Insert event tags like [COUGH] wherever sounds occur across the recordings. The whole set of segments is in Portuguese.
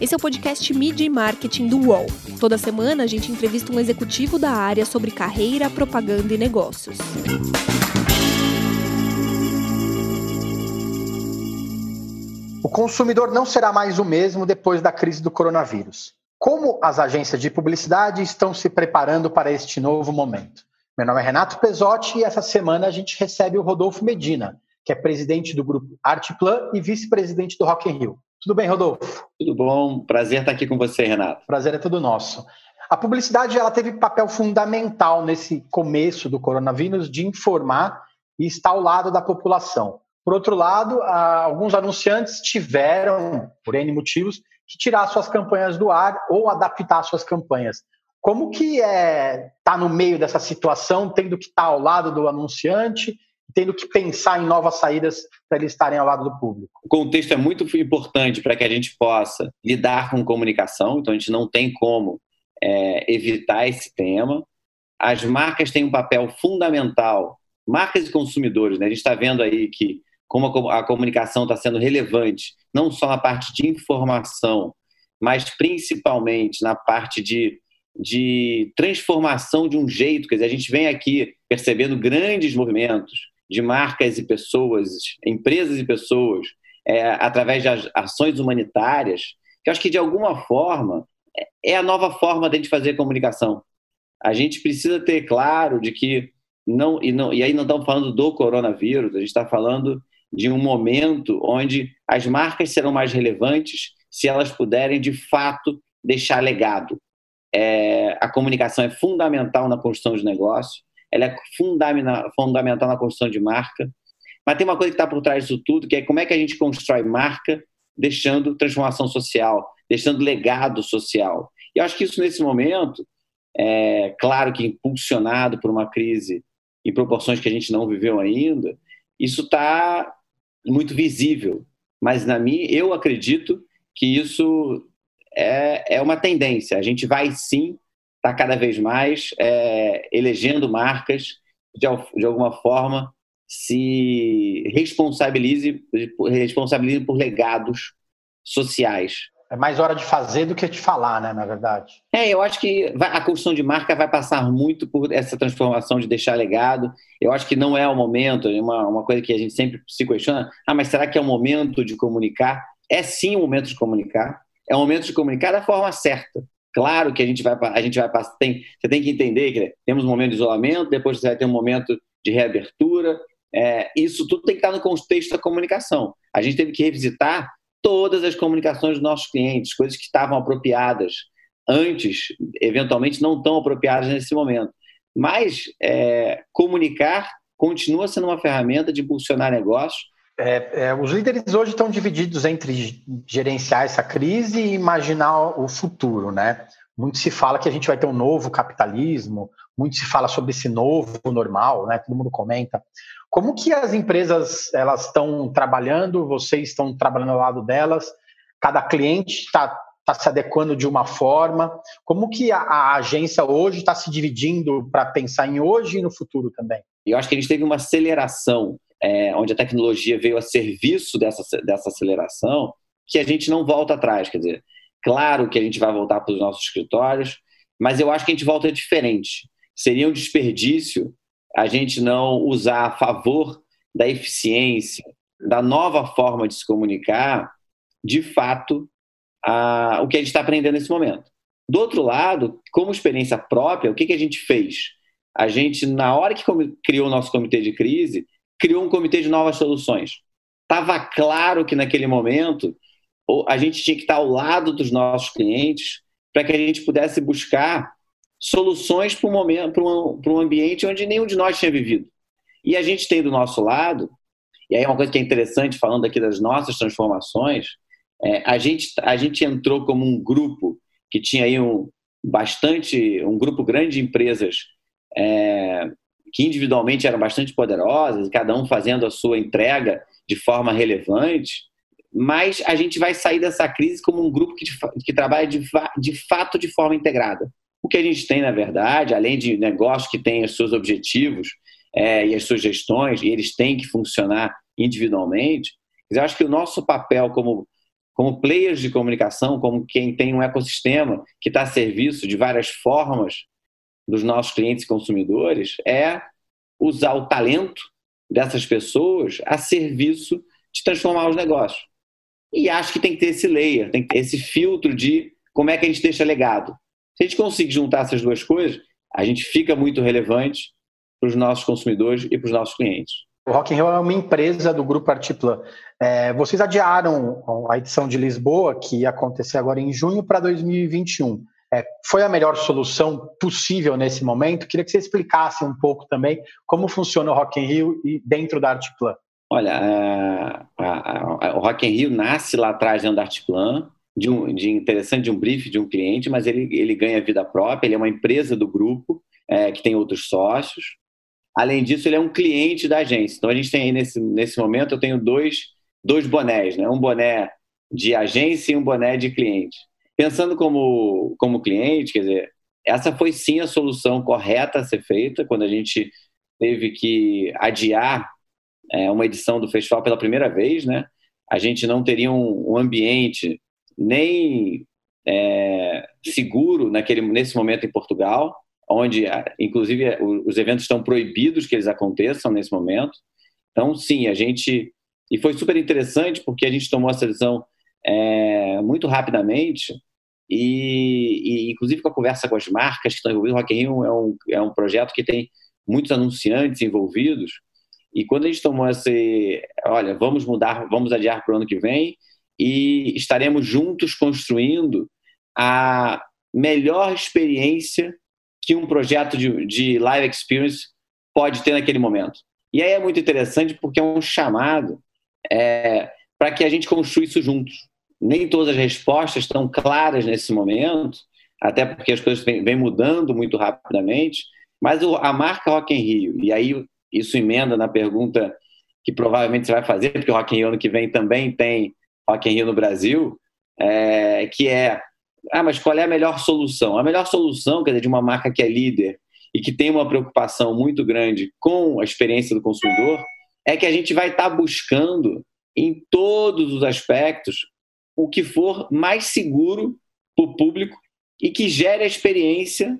Esse é o podcast Media e Marketing do UOL. Toda semana a gente entrevista um executivo da área sobre carreira, propaganda e negócios. O consumidor não será mais o mesmo depois da crise do coronavírus. Como as agências de publicidade estão se preparando para este novo momento? Meu nome é Renato Pesotti e essa semana a gente recebe o Rodolfo Medina, que é presidente do grupo Artplan e vice-presidente do Rock in Rio. Tudo bem, Rodolfo? Tudo bom. Prazer estar aqui com você, Renato. Prazer é todo nosso. A publicidade ela teve papel fundamental nesse começo do coronavírus de informar e estar ao lado da população. Por outro lado, alguns anunciantes tiveram, por N motivos, que tirar suas campanhas do ar ou adaptar suas campanhas. Como que é estar tá no meio dessa situação, tendo que estar tá ao lado do anunciante, tendo que pensar em novas saídas para eles estarem ao lado do público? O contexto é muito importante para que a gente possa lidar com comunicação, então a gente não tem como é, evitar esse tema. As marcas têm um papel fundamental, marcas e consumidores, né? A gente está vendo aí que como a comunicação está sendo relevante, não só na parte de informação, mas principalmente na parte de, de transformação de um jeito. Quer dizer, a gente vem aqui percebendo grandes movimentos de marcas e pessoas, empresas e pessoas, é, através de ações humanitárias, que eu acho que de alguma forma é a nova forma de a gente fazer comunicação. A gente precisa ter claro de que não e, não, e aí não estamos falando do coronavírus, a gente está falando de um momento onde as marcas serão mais relevantes se elas puderem, de fato, deixar legado. É, a comunicação é fundamental na construção de negócio, ela é fundamental na construção de marca, mas tem uma coisa que está por trás disso tudo, que é como é que a gente constrói marca deixando transformação social, deixando legado social. E eu acho que isso, nesse momento, é claro que impulsionado por uma crise em proporções que a gente não viveu ainda, isso está muito visível. Mas na mim, eu acredito que isso é, é uma tendência. A gente vai sim estar tá cada vez mais é, elegendo marcas de, de alguma forma se responsabilize, responsabilize por legados sociais. É mais hora de fazer do que de falar, né, na verdade. É, eu acho que a construção de marca vai passar muito por essa transformação de deixar legado. Eu acho que não é o momento, é uma, uma coisa que a gente sempre se questiona, ah, mas será que é o momento de comunicar? É sim o momento de comunicar. É o momento de comunicar da forma certa. Claro que a gente vai, a gente vai passar, tem, você tem que entender que temos um momento de isolamento, depois você vai ter um momento de reabertura. É, isso tudo tem que estar no contexto da comunicação. A gente teve que revisitar todas as comunicações dos nossos clientes, coisas que estavam apropriadas antes, eventualmente não tão apropriadas nesse momento. Mas é, comunicar continua sendo uma ferramenta de impulsionar negócios. É, é, os líderes hoje estão divididos entre gerenciar essa crise e imaginar o futuro, né? Muito se fala que a gente vai ter um novo capitalismo, muito se fala sobre esse novo normal, né? Todo mundo comenta. Como que as empresas elas estão trabalhando? Vocês estão trabalhando ao lado delas? Cada cliente está tá se adequando de uma forma? Como que a, a agência hoje está se dividindo para pensar em hoje e no futuro também? Eu acho que a gente teve uma aceleração, é, onde a tecnologia veio a serviço dessa, dessa aceleração, que a gente não volta atrás. Quer dizer, claro que a gente vai voltar para os nossos escritórios, mas eu acho que a gente volta diferente. Seria um desperdício a gente não usar a favor da eficiência, da nova forma de se comunicar, de fato, a, o que a gente está aprendendo nesse momento. Do outro lado, como experiência própria, o que, que a gente fez? A gente, na hora que criou o nosso comitê de crise, criou um comitê de novas soluções. Estava claro que naquele momento a gente tinha que estar ao lado dos nossos clientes para que a gente pudesse buscar soluções para um momento, para um, ambiente onde nenhum de nós tinha vivido. E a gente tem do nosso lado, e aí é uma coisa que é interessante falando aqui das nossas transformações, é, a gente a gente entrou como um grupo que tinha aí um bastante um grupo grande de empresas é, que individualmente eram bastante poderosas, cada um fazendo a sua entrega de forma relevante, mas a gente vai sair dessa crise como um grupo que, que trabalha de, de fato de forma integrada. O que a gente tem, na verdade, além de negócio que tem os seus objetivos é, e as suas gestões, e eles têm que funcionar individualmente, eu acho que o nosso papel como, como players de comunicação, como quem tem um ecossistema que está a serviço de várias formas dos nossos clientes e consumidores, é usar o talento dessas pessoas a serviço de transformar os negócios. E acho que tem que ter esse layer, tem que ter esse filtro de como é que a gente deixa legado. Se a gente conseguir juntar essas duas coisas, a gente fica muito relevante para os nossos consumidores e para os nossos clientes. O Rock in Rio é uma empresa do Grupo Artiplan. É, vocês adiaram a edição de Lisboa, que ia acontecer agora em junho, para 2021. É, foi a melhor solução possível nesse momento? Queria que você explicasse um pouco também como funciona o Rock in Rio dentro da Artiplan. Olha, a, a, a, o Rock in Rio nasce lá atrás dentro da Artiplan, de um de interessante de um brief de um cliente, mas ele, ele ganha vida própria, ele é uma empresa do grupo é, que tem outros sócios. Além disso, ele é um cliente da agência. Então a gente tem aí nesse, nesse momento, eu tenho dois, dois bonés, né? um boné de agência e um boné de cliente. Pensando como, como cliente, quer dizer, essa foi sim a solução correta a ser feita quando a gente teve que adiar é, uma edição do festival pela primeira vez, né? A gente não teria um, um ambiente nem é, seguro naquele, nesse momento em Portugal, onde, inclusive, os eventos estão proibidos que eles aconteçam nesse momento. Então, sim, a gente. E foi super interessante porque a gente tomou essa decisão é, muito rapidamente e, e, inclusive, com a conversa com as marcas que estão envolvidas. O Rock in Rio é um, é um projeto que tem muitos anunciantes envolvidos. E quando a gente tomou esse, olha, vamos mudar, vamos adiar para o ano que vem, e estaremos juntos construindo a melhor experiência que um projeto de, de live experience pode ter naquele momento. E aí é muito interessante porque é um chamado é, para que a gente construa isso juntos. Nem todas as respostas estão claras nesse momento, até porque as coisas vêm mudando muito rapidamente, mas a marca Rock in Rio, e aí isso emenda na pergunta que provavelmente você vai fazer, porque o Rock in Rio ano que vem também tem Rock in Rio no Brasil, é, que é, ah, mas qual é a melhor solução? A melhor solução, quer dizer, de uma marca que é líder e que tem uma preocupação muito grande com a experiência do consumidor, é que a gente vai estar tá buscando em todos os aspectos o que for mais seguro para o público e que gere a experiência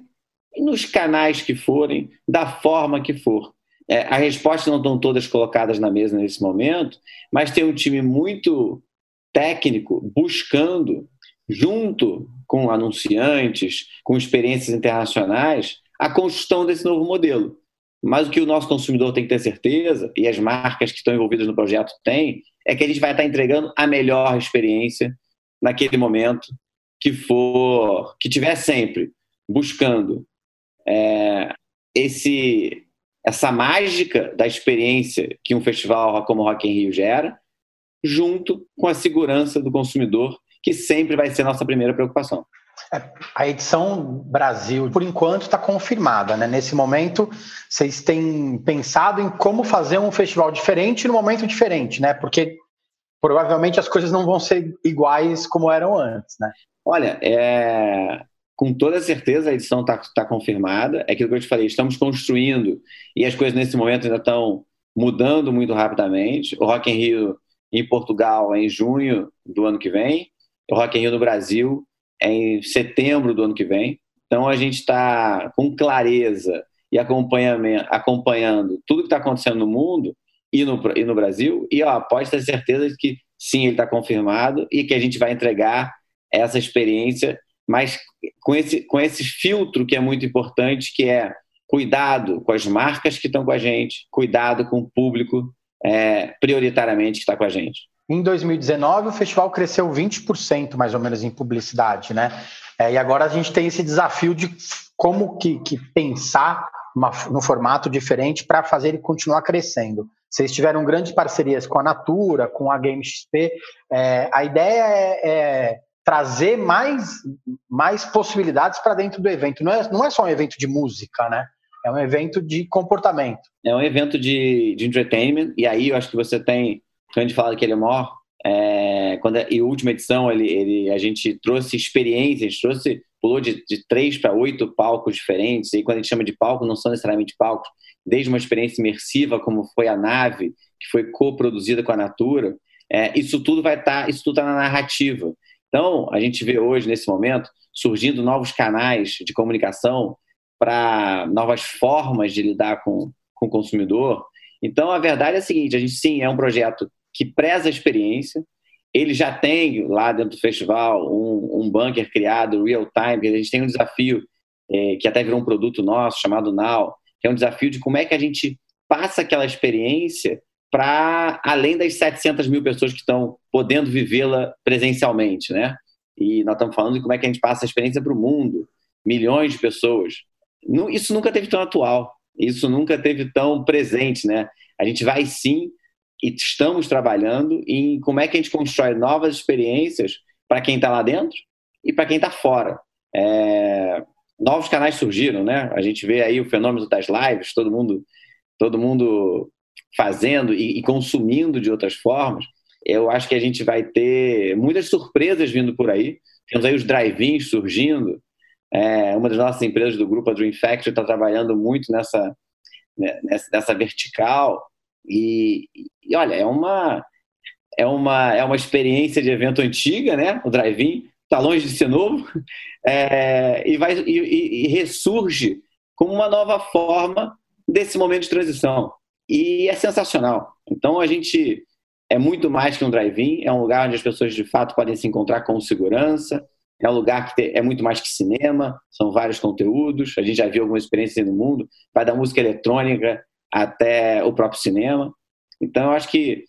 nos canais que forem, da forma que for. É, as respostas não estão todas colocadas na mesa nesse momento, mas tem um time muito técnico buscando, junto com anunciantes, com experiências internacionais, a construção desse novo modelo. Mas o que o nosso consumidor tem que ter certeza, e as marcas que estão envolvidas no projeto têm, é que a gente vai estar entregando a melhor experiência naquele momento que for, que tiver sempre buscando é, esse essa mágica da experiência que um festival como Rock in Rio gera, junto com a segurança do consumidor, que sempre vai ser nossa primeira preocupação. É, a edição Brasil, por enquanto, está confirmada. Né? Nesse momento, vocês têm pensado em como fazer um festival diferente no momento diferente, né? Porque provavelmente as coisas não vão ser iguais como eram antes, né? Olha, é... com toda certeza a edição está tá confirmada. É aquilo que eu te falei, estamos construindo e as coisas nesse momento ainda estão mudando muito rapidamente. O Rock in Rio em Portugal é em junho do ano que vem, o Rock in Rio no Brasil é em setembro do ano que vem. Então a gente está com clareza e acompanhamento, acompanhando tudo que está acontecendo no mundo e no, e no Brasil. E ó, pode ter certeza de que sim, ele está confirmado e que a gente vai entregar essa experiência, mas com esse, com esse filtro que é muito importante, que é cuidado com as marcas que estão com a gente, cuidado com o público é, prioritariamente que está com a gente. Em 2019, o festival cresceu 20% mais ou menos em publicidade, né? É, e agora a gente tem esse desafio de como que, que pensar uma, no formato diferente para fazer ele continuar crescendo. Vocês tiveram grandes parcerias com a Natura, com a Game XP. É, a ideia é, é, trazer mais, mais possibilidades para dentro do evento. Não é, não é só um evento de música, né? É um evento de comportamento. É um evento de, de entertainment, e aí eu acho que você tem, quando a gente fala que ele é maior, é, quando, é, e a última edição ele, ele, a gente trouxe experiências, trouxe, pulou de, de três para oito palcos diferentes, e quando a gente chama de palco, não são necessariamente palcos, desde uma experiência imersiva, como foi a nave, que foi co-produzida com a Natura, é, isso tudo vai estar, tá, isso tudo está na narrativa. Então, a gente vê hoje, nesse momento, surgindo novos canais de comunicação para novas formas de lidar com, com o consumidor. Então, a verdade é a seguinte: a gente sim é um projeto que preza a experiência. Ele já tem lá dentro do festival um, um bunker criado real time. A gente tem um desafio é, que até virou um produto nosso chamado Now, que é um desafio de como é que a gente passa aquela experiência para além das 700 mil pessoas que estão podendo vivê-la presencialmente, né? E nós estamos falando de como é que a gente passa a experiência para o mundo, milhões de pessoas. Isso nunca teve tão atual, isso nunca teve tão presente, né? A gente vai sim e estamos trabalhando em como é que a gente constrói novas experiências para quem está lá dentro e para quem está fora. É... Novos canais surgiram, né? A gente vê aí o fenômeno das lives, todo mundo, todo mundo fazendo e, e consumindo de outras formas. Eu acho que a gente vai ter muitas surpresas vindo por aí. Temos aí os drive-ins surgindo. É, uma das nossas empresas do grupo, a Dream Factory, está trabalhando muito nessa, né, nessa, nessa vertical. E, e, olha, é uma, é, uma, é uma experiência de evento antiga, né? O drive-in está longe de ser novo. É, e, vai, e, e ressurge como uma nova forma desse momento de transição. E é sensacional. Então a gente é muito mais que um drive-in, é um lugar onde as pessoas de fato podem se encontrar com segurança, é um lugar que é muito mais que cinema, são vários conteúdos, a gente já viu algumas experiências no mundo, vai da música eletrônica até o próprio cinema. Então eu acho que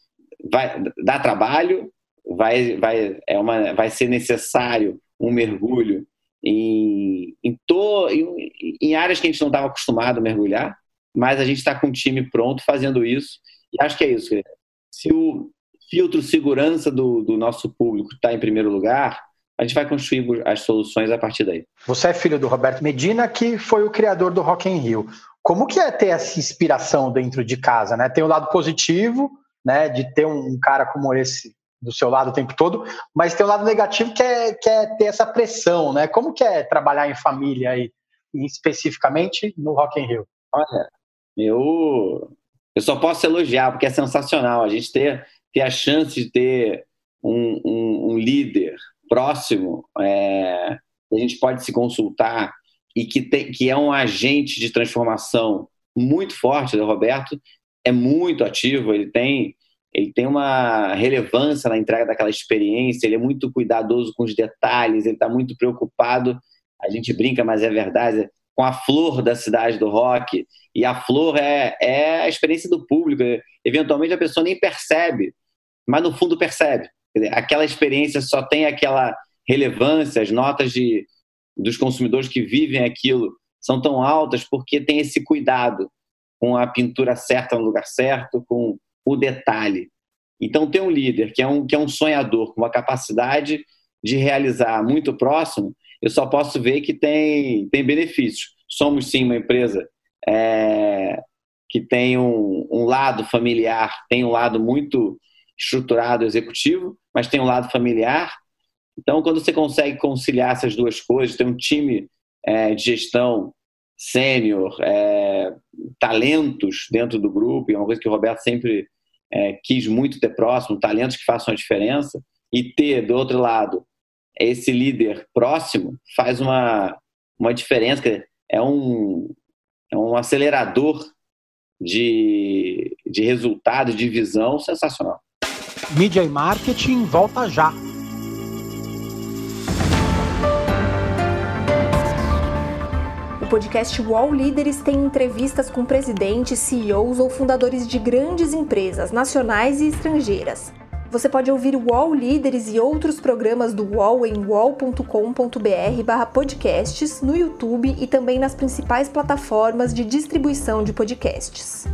vai dar trabalho, vai, vai, é uma, vai ser necessário um mergulho em, em, to, em, em áreas que a gente não estava acostumado a mergulhar, mas a gente está com o time pronto fazendo isso. E acho que é isso. Se o filtro segurança do, do nosso público está em primeiro lugar, a gente vai construir as soluções a partir daí. Você é filho do Roberto Medina, que foi o criador do Rock in Rio. Como que é ter essa inspiração dentro de casa, né? Tem o lado positivo, né, de ter um cara como esse do seu lado o tempo todo, mas tem o lado negativo que é, que é ter essa pressão, né? Como que é trabalhar em família aí, especificamente no Rock in Rio? Olha, eu, eu só posso elogiar, porque é sensacional a gente ter, ter a chance de ter um, um, um líder próximo, é, a gente pode se consultar e que, tem, que é um agente de transformação muito forte, o Roberto é muito ativo, ele tem, ele tem uma relevância na entrega daquela experiência, ele é muito cuidadoso com os detalhes, ele está muito preocupado, a gente brinca, mas é verdade, com a flor da cidade do rock, e a flor é, é a experiência do público. Eventualmente a pessoa nem percebe, mas no fundo percebe. Aquela experiência só tem aquela relevância, as notas de, dos consumidores que vivem aquilo são tão altas porque tem esse cuidado com a pintura certa no lugar certo, com o detalhe. Então, tem um líder que é um, que é um sonhador, com uma capacidade de realizar muito próximo, eu só posso ver que tem, tem benefícios. Somos sim uma empresa é, que tem um, um, lado familiar, tem um lado muito estruturado executivo, mas tem um lado familiar. Então, quando você consegue conciliar essas duas coisas, tem um time é, de gestão sênior, é, talentos dentro do grupo, e é uma coisa que o Roberto sempre é, quis muito ter próximo, talentos que façam a diferença, e ter, do outro lado, esse líder próximo faz uma, uma diferença. É um, é um acelerador de, de resultado, de visão sensacional. Mídia e marketing volta já. Podcast Wall Líderes tem entrevistas com presidentes, CEOs ou fundadores de grandes empresas nacionais e estrangeiras. Você pode ouvir UOL Líderes e outros programas do UOL em wallcombr podcasts no YouTube e também nas principais plataformas de distribuição de podcasts.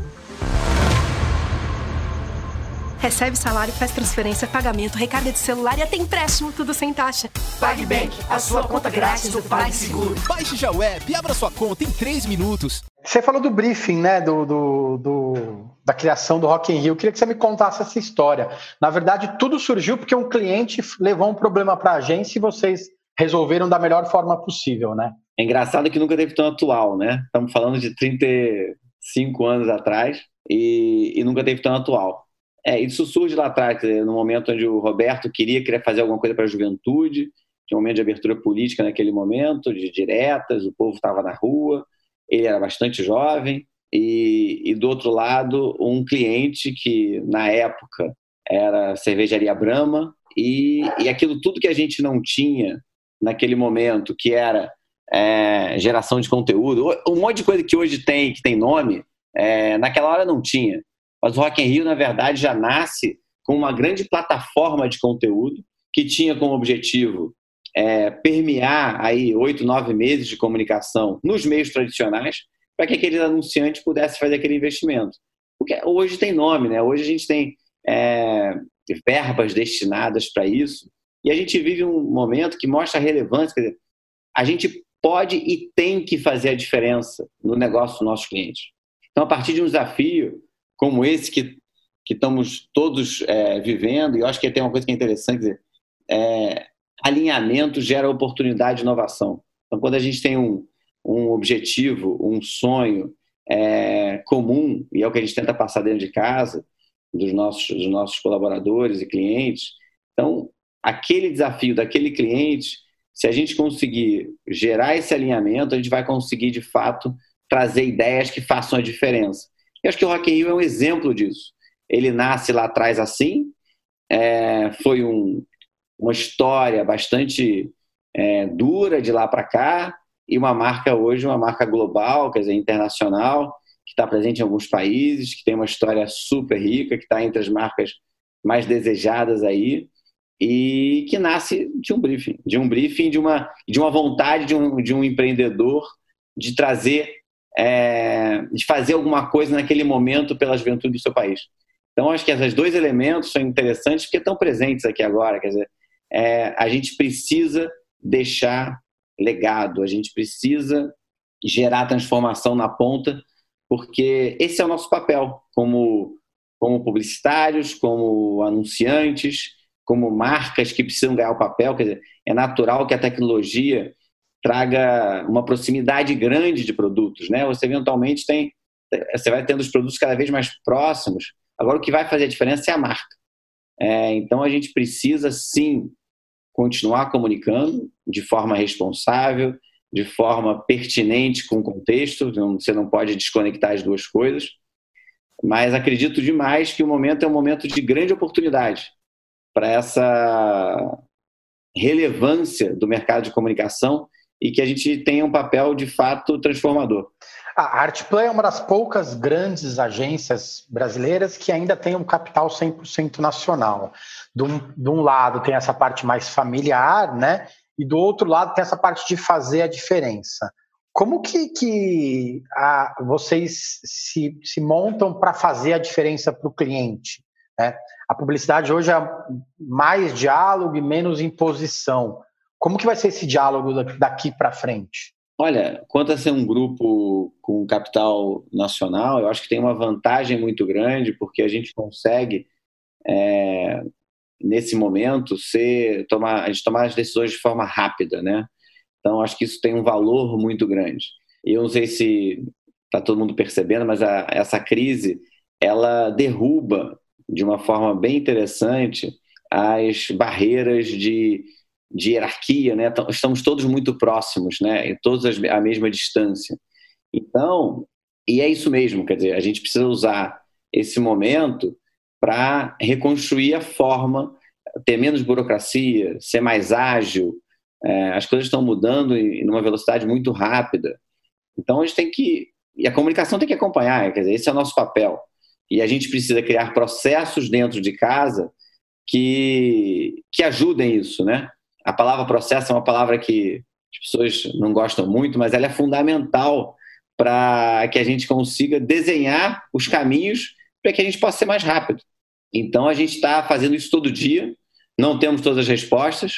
Recebe salário, faz transferência, pagamento, recarga de celular e até empréstimo, tudo sem taxa. PagBank, a sua conta grátis do PagSeguro. Baixe já o app e abra sua conta em 3 minutos. Você falou do briefing, né, do, do, do, da criação do Rock in Rio. Eu queria que você me contasse essa história. Na verdade, tudo surgiu porque um cliente levou um problema para a agência e vocês resolveram da melhor forma possível, né? É engraçado que nunca teve tão atual, né? Estamos falando de 35 anos atrás e, e nunca teve tão atual. É, isso surge lá atrás, no momento onde o Roberto queria, queria fazer alguma coisa para a juventude, tinha um momento de abertura política naquele momento, de diretas, o povo estava na rua, ele era bastante jovem, e, e, do outro lado, um cliente que, na época, era cervejaria Brahma, e, e aquilo tudo que a gente não tinha naquele momento, que era é, geração de conteúdo, um monte de coisa que hoje tem, que tem nome, é, naquela hora não tinha. Mas o Rock in Rio, na verdade, já nasce com uma grande plataforma de conteúdo que tinha como objetivo é, permear aí oito, nove meses de comunicação nos meios tradicionais para que aqueles anunciantes pudessem fazer aquele investimento. Porque hoje tem nome, né? Hoje a gente tem é, verbas destinadas para isso e a gente vive um momento que mostra a relevância. Quer dizer, a gente pode e tem que fazer a diferença no negócio dos nossos clientes. Então, a partir de um desafio como esse que, que estamos todos é, vivendo, e eu acho que tem uma coisa que é interessante, dizer, é, alinhamento gera oportunidade de inovação. Então, quando a gente tem um, um objetivo, um sonho é, comum, e é o que a gente tenta passar dentro de casa, dos nossos, dos nossos colaboradores e clientes, então, aquele desafio daquele cliente, se a gente conseguir gerar esse alinhamento, a gente vai conseguir, de fato, trazer ideias que façam a diferença. Acho que o Rock in Rio é um exemplo disso. Ele nasce lá atrás assim, é, foi um, uma história bastante é, dura de lá para cá e uma marca hoje, uma marca global, quer dizer, internacional, que está presente em alguns países, que tem uma história super rica, que está entre as marcas mais desejadas aí e que nasce de um briefing, de um briefing, de uma, de uma vontade de um, de um empreendedor de trazer é, de fazer alguma coisa naquele momento pela juventude do seu país. Então, acho que esses dois elementos são interessantes porque estão presentes aqui agora. Quer dizer, é, a gente precisa deixar legado, a gente precisa gerar transformação na ponta, porque esse é o nosso papel como, como publicitários, como anunciantes, como marcas que precisam ganhar o papel. Quer dizer, é natural que a tecnologia traga uma proximidade grande de produtos, né? Você eventualmente tem, você vai tendo os produtos cada vez mais próximos. Agora o que vai fazer a diferença é a marca. É, então a gente precisa sim continuar comunicando de forma responsável, de forma pertinente com o contexto. Você não pode desconectar as duas coisas. Mas acredito demais que o momento é um momento de grande oportunidade para essa relevância do mercado de comunicação e que a gente tenha um papel de fato transformador. A Artplay é uma das poucas grandes agências brasileiras que ainda tem um capital 100% nacional. De um, de um lado tem essa parte mais familiar, né? E do outro lado tem essa parte de fazer a diferença. Como que, que a, vocês se, se montam para fazer a diferença para o cliente? Né? A publicidade hoje é mais diálogo e menos imposição. Como que vai ser esse diálogo daqui para frente? Olha, quanto a ser um grupo com capital nacional, eu acho que tem uma vantagem muito grande, porque a gente consegue, é, nesse momento, ser, tomar, a gente tomar as decisões de forma rápida, né? Então, acho que isso tem um valor muito grande. E eu não sei se está todo mundo percebendo, mas a, essa crise, ela derruba de uma forma bem interessante as barreiras de de hierarquia, né? Estamos todos muito próximos, né? E todos à mesma distância. Então, e é isso mesmo, quer dizer, a gente precisa usar esse momento para reconstruir a forma, ter menos burocracia, ser mais ágil. É, as coisas estão mudando em uma velocidade muito rápida. Então, a gente tem que. E a comunicação tem que acompanhar, quer dizer, esse é o nosso papel. E a gente precisa criar processos dentro de casa que, que ajudem isso, né? A palavra processo é uma palavra que as pessoas não gostam muito, mas ela é fundamental para que a gente consiga desenhar os caminhos para que a gente possa ser mais rápido. Então a gente está fazendo isso todo dia, não temos todas as respostas,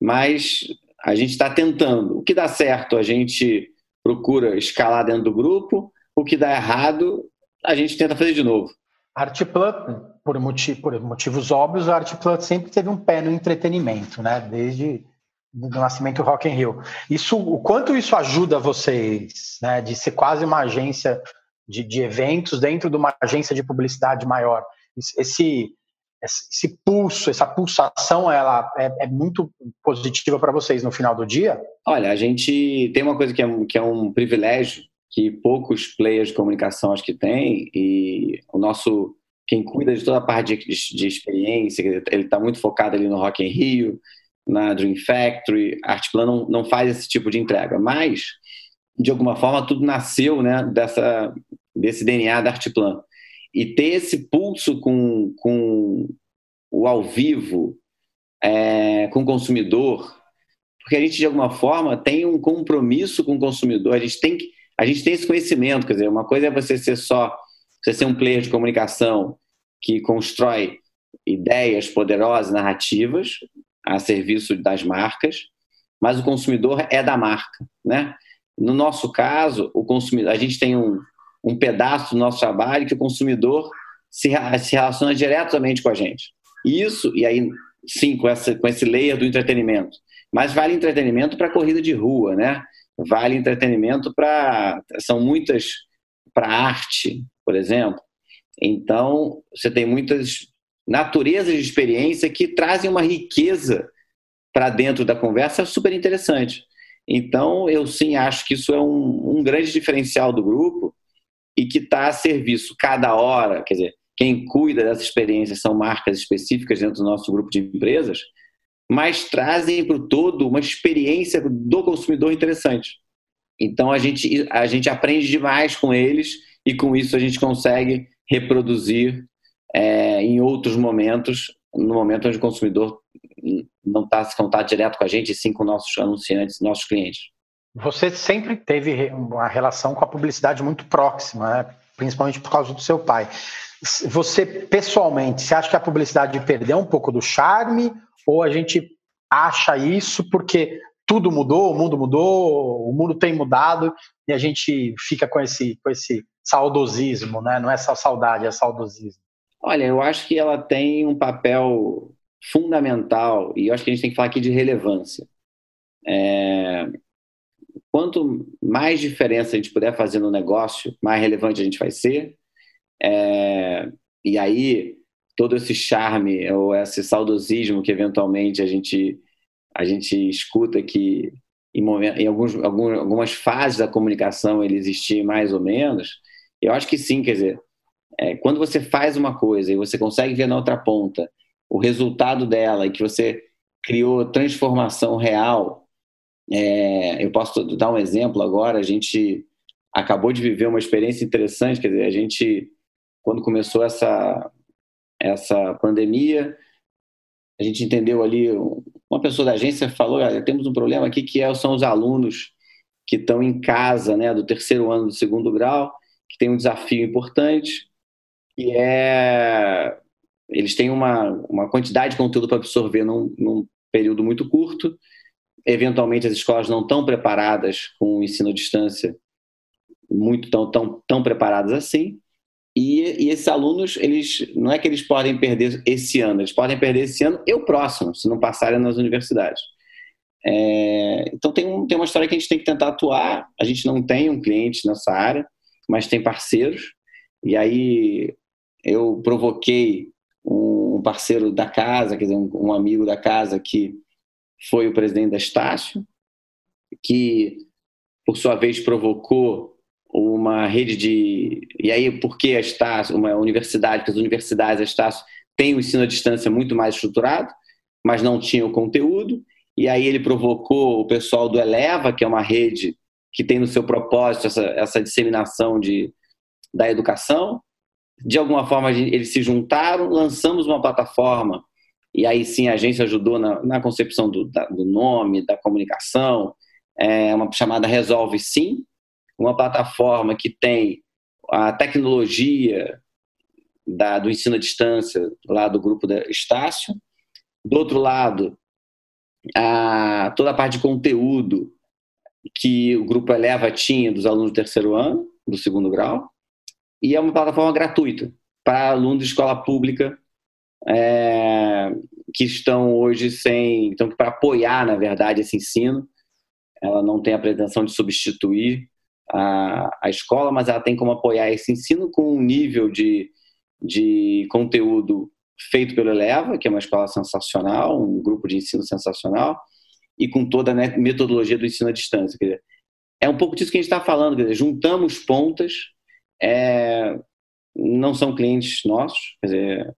mas a gente está tentando. O que dá certo, a gente procura escalar dentro do grupo, o que dá errado, a gente tenta fazer de novo. Artplan, por, motiv por motivos óbvios, a Artplan sempre teve um pé no entretenimento, né? Desde o nascimento do Rock in Rio. Isso, o quanto isso ajuda vocês, né? De ser quase uma agência de, de eventos dentro de uma agência de publicidade maior. esse, esse pulso, essa pulsação, ela é, é muito positiva para vocês no final do dia? Olha, a gente tem uma coisa que é, que é um privilégio que poucos players de comunicação acho que têm e o nosso quem cuida de toda a parte de, de experiência, ele está muito focado ali no Rock in Rio, na Dream Factory, a não, não faz esse tipo de entrega, mas de alguma forma tudo nasceu né, dessa, desse DNA da Artplan. E ter esse pulso com, com o ao vivo, é, com o consumidor, porque a gente de alguma forma tem um compromisso com o consumidor, a gente tem que a gente tem esse conhecimento, quer dizer, uma coisa é você ser só, você ser um player de comunicação que constrói ideias poderosas, narrativas a serviço das marcas, mas o consumidor é da marca, né? No nosso caso, o consumidor, a gente tem um, um pedaço do nosso trabalho que o consumidor se, se relaciona diretamente com a gente. Isso, e aí sim, com, essa, com esse layer do entretenimento. Mas vale entretenimento para corrida de rua, né? vale entretenimento para. São muitas para arte, por exemplo. Então, você tem muitas naturezas de experiência que trazem uma riqueza para dentro da conversa super interessante. Então, eu sim acho que isso é um, um grande diferencial do grupo e que está a serviço cada hora. Quer dizer, quem cuida dessa experiência são marcas específicas dentro do nosso grupo de empresas, mas trazem para o todo uma experiência do consumidor interessante. Então a gente, a gente aprende demais com eles e com isso a gente consegue reproduzir é, em outros momentos, no momento onde o consumidor não está se contato direto com a gente, e sim com nossos anunciantes, nossos clientes. Você sempre teve uma relação com a publicidade muito próxima, né? principalmente por causa do seu pai. Você, pessoalmente, você acha que a publicidade perdeu um pouco do charme ou a gente acha isso porque tudo mudou, o mundo mudou, o mundo tem mudado e a gente fica com esse, com esse saudosismo, né? Não é só saudade, é saudosismo. Olha, eu acho que ela tem um papel fundamental e eu acho que a gente tem que falar aqui de relevância. É... Quanto mais diferença a gente puder fazer no negócio, mais relevante a gente vai ser. É... E aí todo esse charme ou esse saudosismo que eventualmente a gente a gente escuta que em, em alguns, algumas fases da comunicação ele existia mais ou menos, eu acho que sim, quer dizer, é, quando você faz uma coisa e você consegue ver na outra ponta o resultado dela e que você criou transformação real, é, eu posso dar um exemplo agora, a gente acabou de viver uma experiência interessante, quer dizer, a gente, quando começou essa, essa pandemia, a gente entendeu ali, uma pessoa da agência falou, olha, temos um problema aqui que é, são os alunos que estão em casa, né, do terceiro ano do segundo grau, que tem um desafio importante, e é eles têm uma, uma quantidade de conteúdo para absorver num, num período muito curto. Eventualmente, as escolas não estão preparadas com o ensino à distância, muito tão, tão, tão preparadas assim. E, esses alunos, eles não é que eles podem perder esse ano, eles podem perder esse ano e o próximo, se não passarem nas universidades. É, então tem, um, tem uma história que a gente tem que tentar atuar. A gente não tem um cliente nessa área, mas tem parceiros. E aí eu provoquei um parceiro da casa, quer dizer, um, um amigo da casa que foi o presidente da Estácio, que por sua vez provocou uma rede de. E aí, por que a Estácio, uma universidade, que as universidades, a Estácio, tem o ensino à distância muito mais estruturado, mas não tinha o conteúdo. E aí ele provocou o pessoal do Eleva, que é uma rede que tem no seu propósito essa, essa disseminação de, da educação. De alguma forma, eles se juntaram, lançamos uma plataforma, e aí sim a agência ajudou na, na concepção do, da, do nome, da comunicação, é uma chamada Resolve Sim, uma plataforma que tem a tecnologia da, do ensino à distância lá do grupo da Estácio. Do outro lado, a, toda a parte de conteúdo que o grupo Eleva tinha dos alunos do terceiro ano, do segundo grau, e é uma plataforma gratuita para alunos de escola pública é, que estão hoje sem. Então, para apoiar, na verdade, esse ensino, ela não tem a pretensão de substituir a, a escola, mas ela tem como apoiar esse ensino com um nível de, de conteúdo feito pelo Eleva, que é uma escola sensacional, um grupo de ensino sensacional, e com toda a metodologia do ensino à distância. Dizer, é um pouco disso que a gente está falando, dizer, juntamos pontas, é, não são clientes nossos, quer dizer,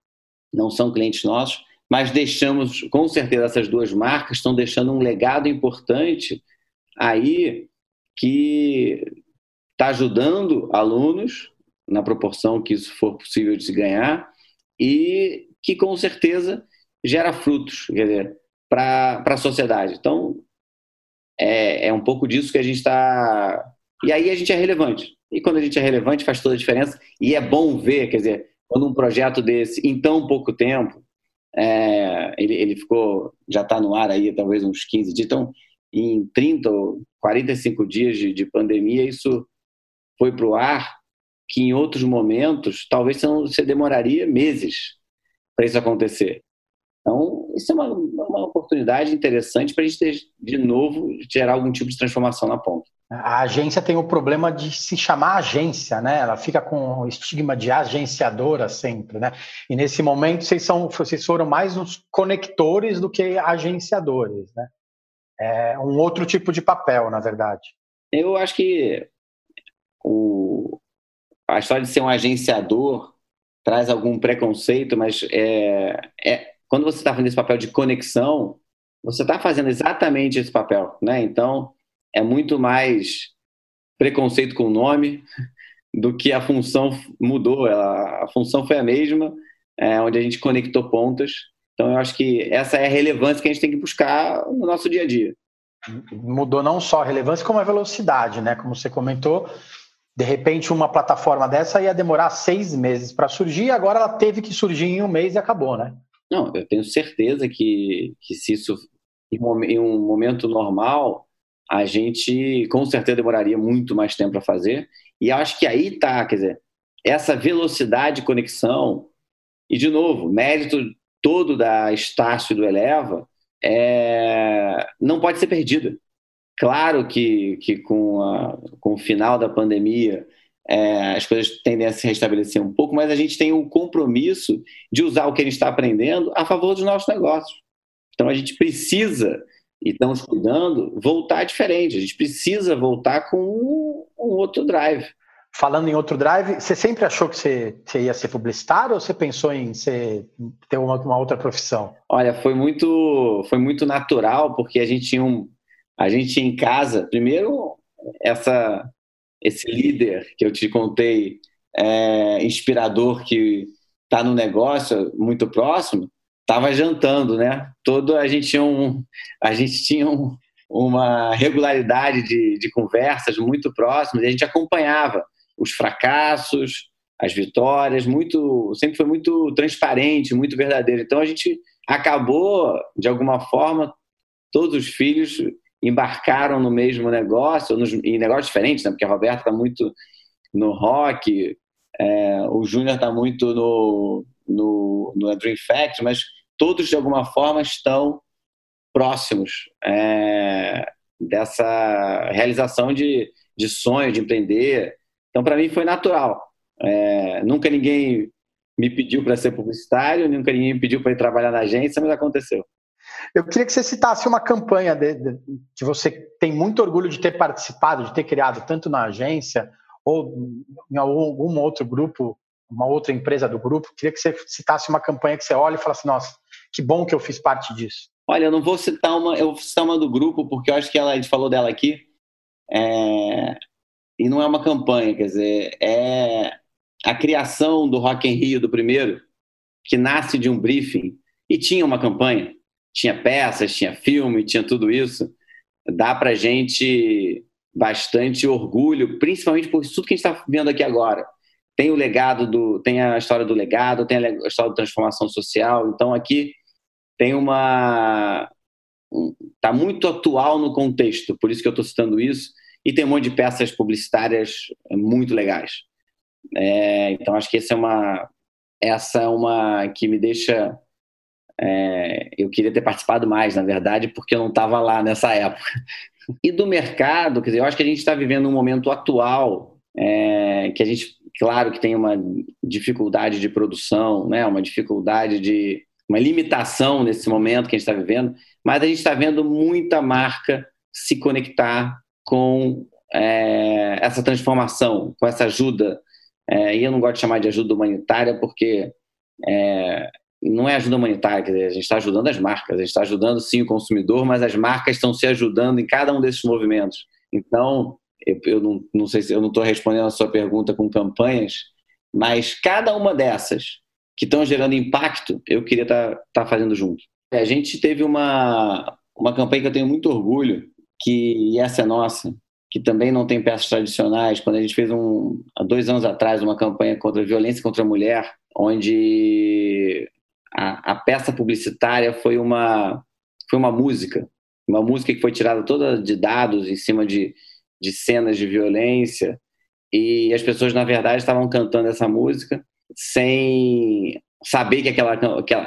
não são clientes nossos, mas deixamos, com certeza, essas duas marcas estão deixando um legado importante aí que está ajudando alunos na proporção que isso for possível de se ganhar e que com certeza gera frutos, quer dizer, para a sociedade. Então, é, é um pouco disso que a gente está. E aí a gente é relevante. E quando a gente é relevante, faz toda a diferença. E é bom ver, quer dizer, quando um projeto desse, em tão pouco tempo, é, ele, ele ficou, já está no ar aí, talvez uns 15 dias. Então, em 30 ou 45 dias de, de pandemia, isso foi para o ar, que em outros momentos, talvez você demoraria meses para isso acontecer. Então, isso é uma, uma oportunidade interessante para a gente, ter, de novo, gerar algum tipo de transformação na ponta. A agência tem o problema de se chamar agência, né? Ela fica com o estigma de agenciadora sempre, né? E nesse momento vocês, são, vocês foram mais uns conectores do que agenciadores, né? É um outro tipo de papel, na verdade. Eu acho que o, a história de ser um agenciador traz algum preconceito, mas é, é quando você está fazendo esse papel de conexão, você está fazendo exatamente esse papel, né? Então, é muito mais preconceito com o nome do que a função mudou. Ela, a função foi a mesma, é, onde a gente conectou pontas. Então, eu acho que essa é a relevância que a gente tem que buscar no nosso dia a dia. Mudou não só a relevância, como a velocidade, né? Como você comentou, de repente uma plataforma dessa ia demorar seis meses para surgir, agora ela teve que surgir em um mês e acabou, né? Não, eu tenho certeza que, que se isso em um momento normal, a gente com certeza demoraria muito mais tempo para fazer. E acho que aí tá, quer dizer, essa velocidade de conexão, e de novo, mérito todo da Estácio do Eleva, é, não pode ser perdida. Claro que, que com, a, com o final da pandemia é, as coisas tendem a se restabelecer um pouco, mas a gente tem um compromisso de usar o que a gente está aprendendo a favor dos nossos negócios. Então a gente precisa, e estamos cuidando, voltar diferente. A gente precisa voltar com um, um outro drive. Falando em outro drive, você sempre achou que você, você, ia ser publicitário ou você pensou em ser, ter uma, uma, outra profissão? Olha, foi muito, foi muito natural, porque a gente tinha um. A gente em casa, primeiro, essa esse líder que eu te contei, é, inspirador, que está no negócio muito próximo, estava jantando, né? Todo a gente tinha, um, a gente tinha um, uma regularidade de, de conversas muito próximas, e a gente acompanhava os fracassos, as vitórias, muito, sempre foi muito transparente, muito verdadeiro. Então a gente acabou, de alguma forma, todos os filhos embarcaram no mesmo negócio, nos, em negócios diferentes, né? porque a Roberta está muito no rock, é, o Júnior está muito no, no, no Dream Factory, mas todos de alguma forma estão próximos é, dessa realização de, de sonho, de empreender. Então, para mim, foi natural. É, nunca ninguém me pediu para ser publicitário, nunca ninguém me pediu para ir trabalhar na agência, mas aconteceu. Eu queria que você citasse uma campanha de, de, que você tem muito orgulho de ter participado, de ter criado, tanto na agência ou em algum outro grupo, uma outra empresa do grupo. Eu queria que você citasse uma campanha que você olha e falasse, nossa, que bom que eu fiz parte disso. Olha, eu não vou citar uma, eu vou citar uma do grupo, porque eu acho que ela, a gente falou dela aqui, é, e não é uma campanha, quer dizer, é a criação do Rock in Rio do primeiro, que nasce de um briefing, e tinha uma campanha, tinha peças, tinha filme, tinha tudo isso, dá para gente bastante orgulho, principalmente por tudo que a gente está vendo aqui agora. Tem o legado do, tem a história do legado, tem a história da transformação social. Então aqui tem uma está muito atual no contexto, por isso que eu estou citando isso. E tem um monte de peças publicitárias muito legais. É, então acho que essa é uma essa é uma que me deixa é, eu queria ter participado mais, na verdade, porque eu não estava lá nessa época. [LAUGHS] E do mercado, quer dizer, eu acho que a gente está vivendo um momento atual é, que a gente claro que tem uma dificuldade de produção, né? uma dificuldade de. uma limitação nesse momento que a gente está vivendo, mas a gente está vendo muita marca se conectar com é, essa transformação, com essa ajuda. É, e eu não gosto de chamar de ajuda humanitária, porque é, não é ajuda humanitária, quer dizer, a gente está ajudando as marcas, a gente está ajudando sim o consumidor, mas as marcas estão se ajudando em cada um desses movimentos. Então, eu, eu não, não sei se eu não estou respondendo a sua pergunta com campanhas, mas cada uma dessas que estão gerando impacto, eu queria estar tá, tá fazendo junto. A gente teve uma, uma campanha que eu tenho muito orgulho, que essa é nossa, que também não tem peças tradicionais. Quando a gente fez um, há dois anos atrás uma campanha contra a violência contra a mulher, onde a, a peça publicitária foi uma, foi uma música, uma música que foi tirada toda de dados em cima de, de cenas de violência, e as pessoas, na verdade, estavam cantando essa música sem saber que aquela,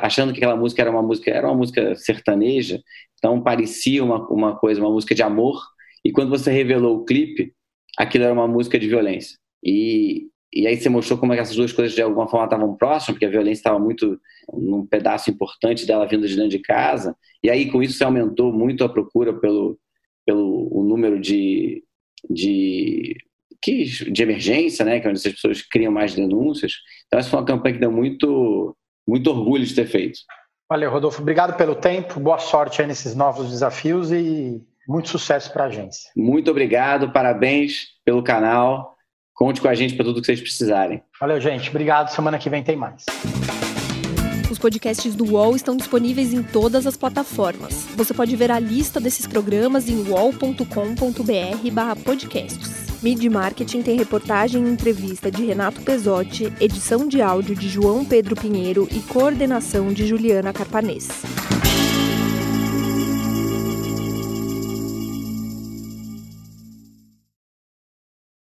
achando que aquela música era uma música era uma música sertaneja então parecia uma, uma coisa uma música de amor e quando você revelou o clipe aquilo era uma música de violência e e aí você mostrou como é que essas duas coisas de alguma forma estavam próximas, porque a violência estava muito num pedaço importante dela vindo de dentro de casa. E aí com isso você aumentou muito a procura pelo, pelo o número de, de, que, de emergência, né, que é onde as pessoas criam mais denúncias. Então essa foi uma campanha que deu muito, muito orgulho de ter feito. Valeu, Rodolfo. Obrigado pelo tempo. Boa sorte aí nesses novos desafios e muito sucesso para a agência. Muito obrigado, parabéns pelo canal. Conte com a gente para tudo que vocês precisarem. Valeu, gente. Obrigado. Semana que vem tem mais. Os podcasts do UOL estão disponíveis em todas as plataformas. Você pode ver a lista desses programas em wall.com.br/podcasts. Mid Marketing tem reportagem e entrevista de Renato Pesotti, edição de áudio de João Pedro Pinheiro e coordenação de Juliana Carpanês.